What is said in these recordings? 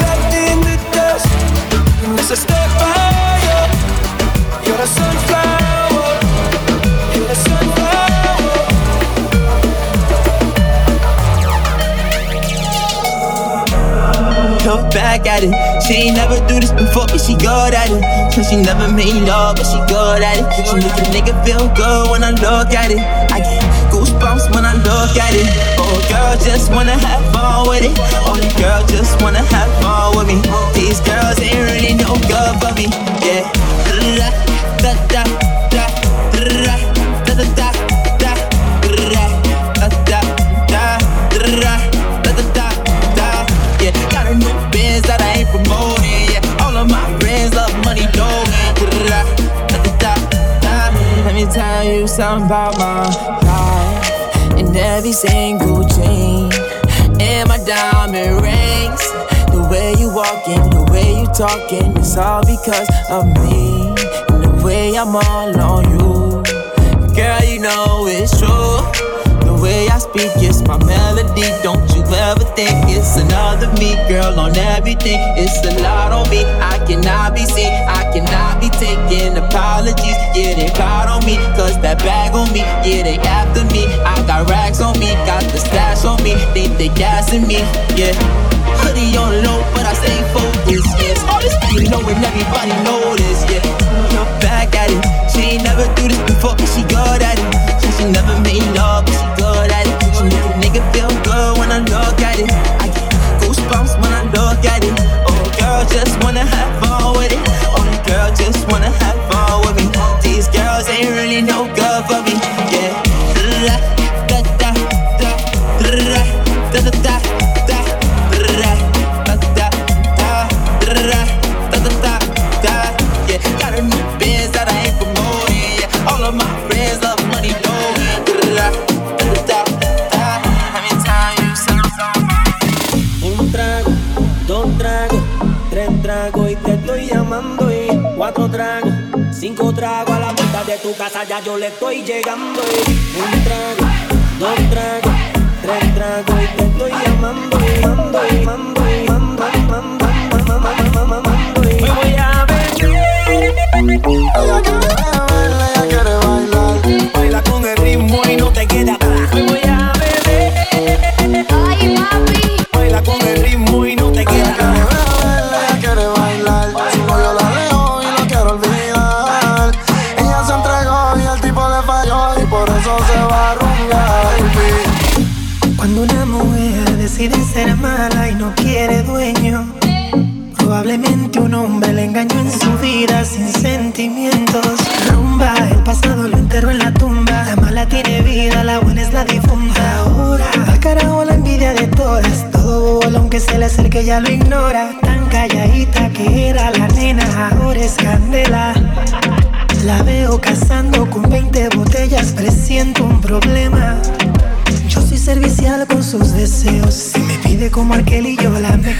left in the dust unless I step you. You're the sunflower. You're the sunflower. Look back at it. She ain't never do this before, but she good at it. So she never made love, but she good at it. She make a nigga feel good when I look at it. I get goosebumps when I look at it. Oh, girl, just wanna have with it. Only girl just wanna have fun with me. These girls ain't really no good for me. Yeah. Da da da da da da da da da da da da da da da yeah. Got a new that I ain't promoting, yeah. All of my friends love money, da. Let me tell you something about my life. And every single my diamond rings. The way you walking, the way you talking, it's all because of me. And the way I'm all on you. Girl, you know it's true. Way I speak it's my melody. Don't you ever think it's another me, girl, on everything. It's a lot on me. I cannot be seen. I cannot be taking apologies. Yeah, they proud on me. Cause that bag on me. Yeah, they after me. I got racks on me. Got the stash on me. Think they gassing me. Yeah. Hoodie on low, but I stay focused. Yes, all this know and everybody know this. Yeah, back at it. She ain't never do this before, y te estoy llamando y cuatro tragos, cinco tragos a la puerta de tu casa ya yo le estoy llegando y un trago, dos tragos, tres tragos y te estoy llamando y mando y mando y mando mando decide ser mala y no quiere dueño, probablemente un hombre le engañó en su vida sin sentimientos. Rumba, el pasado lo enterró en la tumba. La mala tiene vida, la buena es la difunta. Ahora, al carajo la envidia de todas. Todo bobo, aunque se le acerque, ya lo ignora. Tan calladita que era la nena, ahora es candela. La veo cazando con 20 botellas, presiento un problema. Servicial con sus deseos. Si me pide como aquel y yo la me.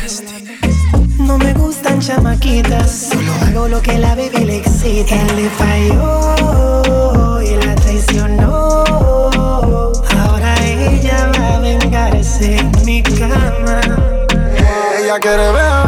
No me gustan chamaquitas, solo hago lo que la baby le excita. Él le falló y la traicionó. Ahora ella va a vengarse en mi cama. Ella quiere beber,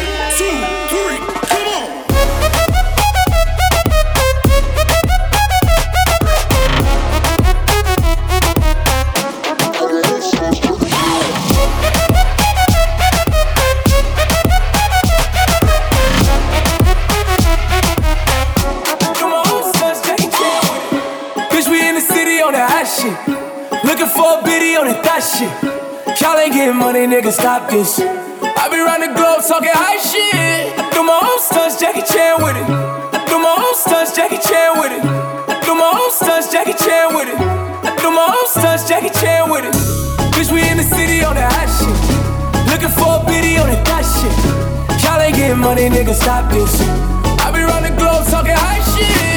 Bitch, we in the city on that hot shit. Looking for a biddy on that thot shit. Y'all ain't getting money, nigga, stop this. I be round the globe talking high shit. I do my own stunts, Jackie Chan with it. I do my own stunts, Jackie Chan with it. I do my own stunts, Jackie Chan with it. I do my own stunts, Jackie Chan with it. Bitch, we in the city on that hot shit. Looking for a biddy on that thot shit. Y'all ain't getting money, nigga, stop this. I be round the globe talking high shit.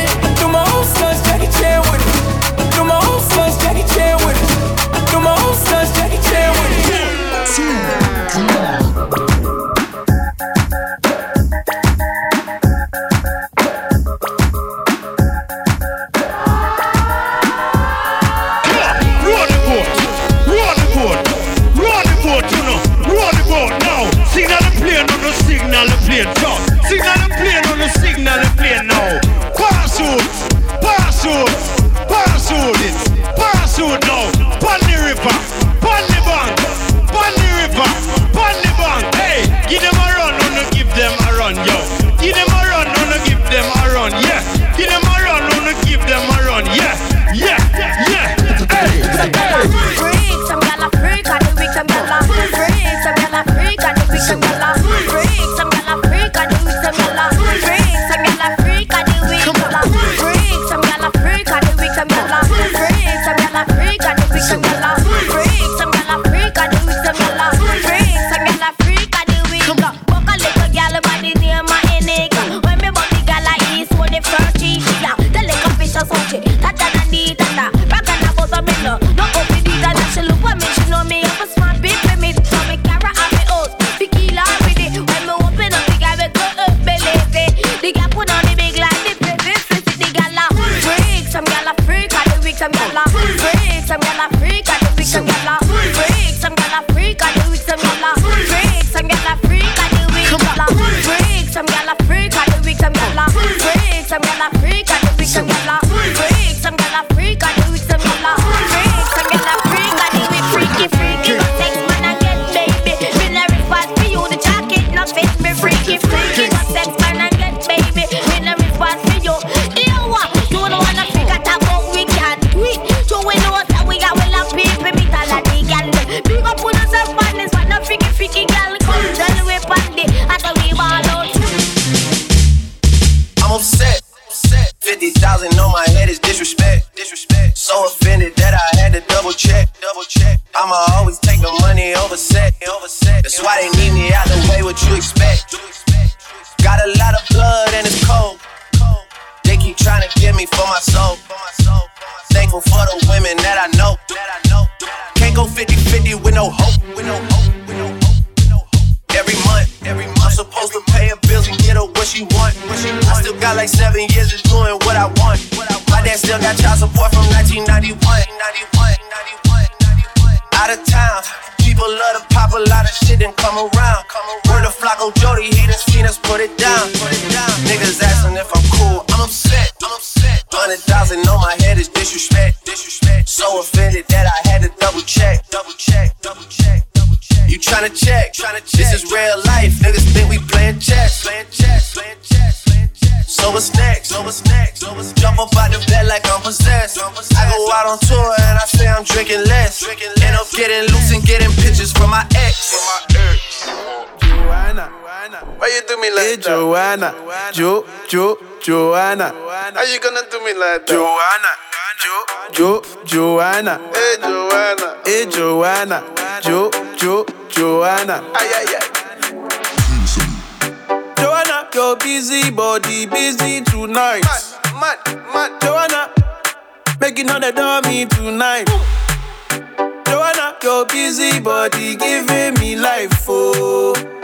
Signal the plane, so signal the plane on the signal the plane now. Parachute, parachute, parachute, parachute now. Pon the river, pon the bank, pon the river, pon the bank. Hey, give them a run, wanna give them a run, yo. Give them a run, wanna give them a run, yeah. Give them a run, wanna give them a run, yeah, yeah, yeah. Hey, hey. Freak, some gyal a freak, and the some gyal a freak, some gyal a freak, and the some gyal get me for my soul. Thankful for the women that I know. Can't go 50 50 with no hope. With no hope. With no hope. With no hope. Every month, every month, I'm supposed to pay her bills and get her what she want. What she want. I still got like seven years of doing what I want. My dad still got child support from 1991. 91, 91, 91. Out of town, people love to pop a lot of shit and come around. Word of Flacco Jody, fiends, put it down. Put it down. Niggas asking if I'm cool, I'm upset. I'm upset. Hundred thousand on my head is disrespect. Disrespect. So offended that I had to double check. Double check. Double check. Double check. You tryna check? Tryna check. This is real life. Niggas think we playing chess. Playing chess. Playing chess. So what's next? So what's next? So what's Jump up out the bed like I'm possessed. I go out on tour and I say I'm drinking less. drinking End up getting loose and getting pictures from my ex. Joanna, why you do me like that? Joanna, Jo, Jo, Joanna. How you gonna do me like that? Joanna, Jo, Jo, Joanna. Hey Joanna, hey Joanna, Jo, Jo, Joanna. Ay ay ay. Joanna, your busy body busy tonight. Mad, mad, mad. Joanna, making all the dummy tonight. Joanna, your busy body giving me life, oh, hey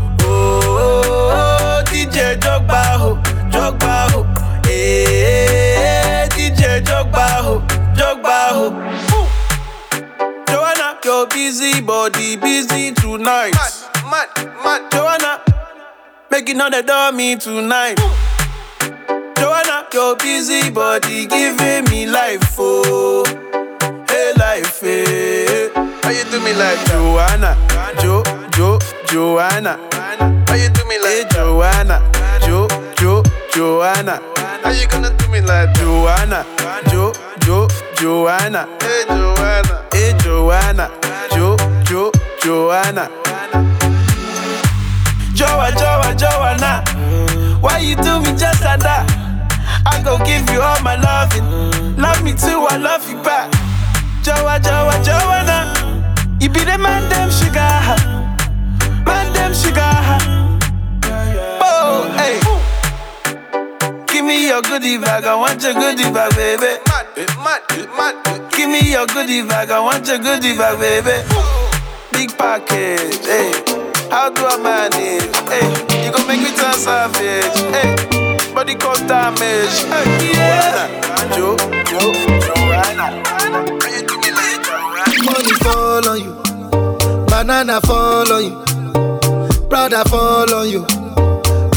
Oh, oh, oh, DJ Drogba, ho? Drogba, ho? Hey, eh, DJ Drogba, ho? Drogba, ho? Joanna, your busy body busy tonight. Mad, mad, mad. Joanna, making all the dummy tonight. Joanna, your busy body giving me life, oh, hey life, hey. How you do me like Joanna, Jo, Jo, Joanna? How you do me like hey, Joanna, Jo, Jo, Joanna? How you gonna do me like Joanna, Jo, Jo, Joanna? Hey Joanna, hey Joanna, Jo, Jo, Joanna. Joa, Joa, Joanna. Why you do me just like that? I go give you all my loving. Love me too, I love you back. Joa, Joa, Joanna. You be the man, them sugar. Man, them sugar. Hey. Give me your goodie bag, I want your goodie bag, baby. Give me your goodie bag, I want your goodie bag, baby. Big package, hey. How do I manage? Hey, you gon' make me turn savage, hey. Body cause damage, hey. Yeah. Jo, Jo, Joanna. How you do me like Joanna? Money fall on you, banana fall on you, Prada fall on you.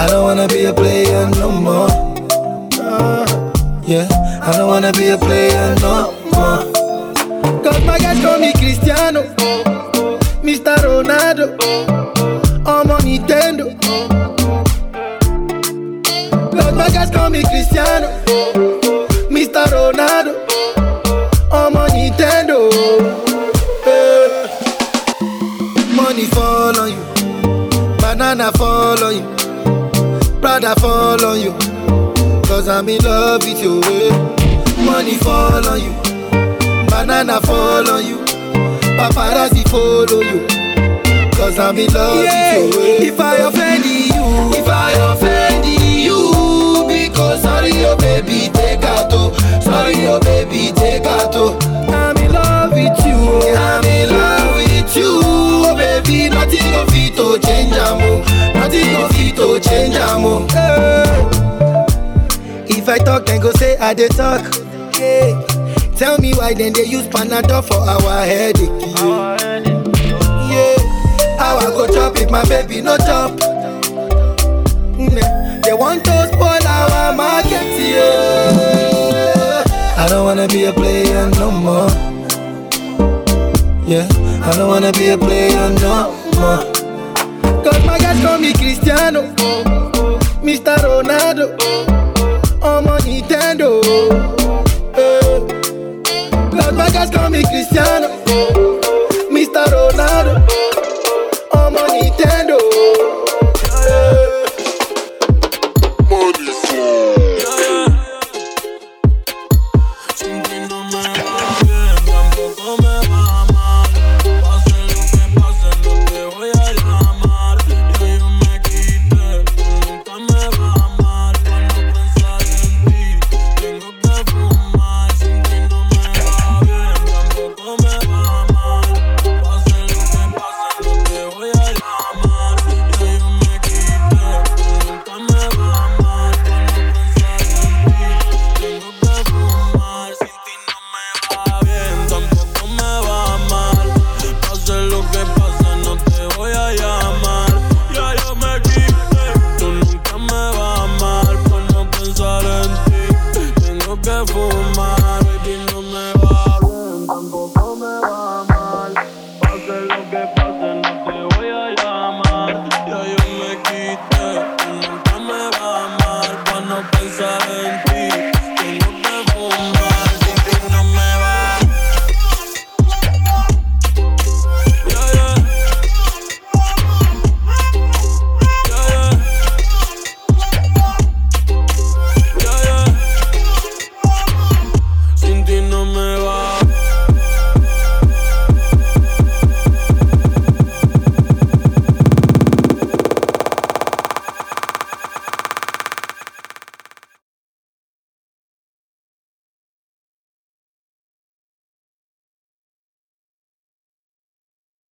I don't wanna be a player no more. Yeah. I don't wanna be a player no more. Cause my guys call me Cristiano, Mr. Ronaldo, I'm on Nintendo. Cause my guys call me Cristiano, Mr. Ronaldo, I'm on Nintendo. Eh. Money fall on you, banana fall on you, Prada fall on you. Cause I'm in love with you. eh. Money fall on you banana fall on you, paparazzi follow you. Cause I'm in love with you. eh. If I offend you, if I offend you, because sorry, oh baby, take out oh. Sorry, oh baby, take out oh. I'm in love with you. I'm in love with you. Oh baby, nothing go to change. Eh. If I talk, then go say I dey talk. Yeah. Tell me why then they use Panadol for our headache. Yeah. yeah. How I go chop if my baby no chop? They want to spoil our market. Yeah. I don't wanna be a player no more. Yeah. I don't wanna be a player no more. Cause my guys call me Cristiano, Mr. Ronaldo, ọmọ Nintendo. Eh. Las Vegas call me Cristiano, Mr. Ronaldo.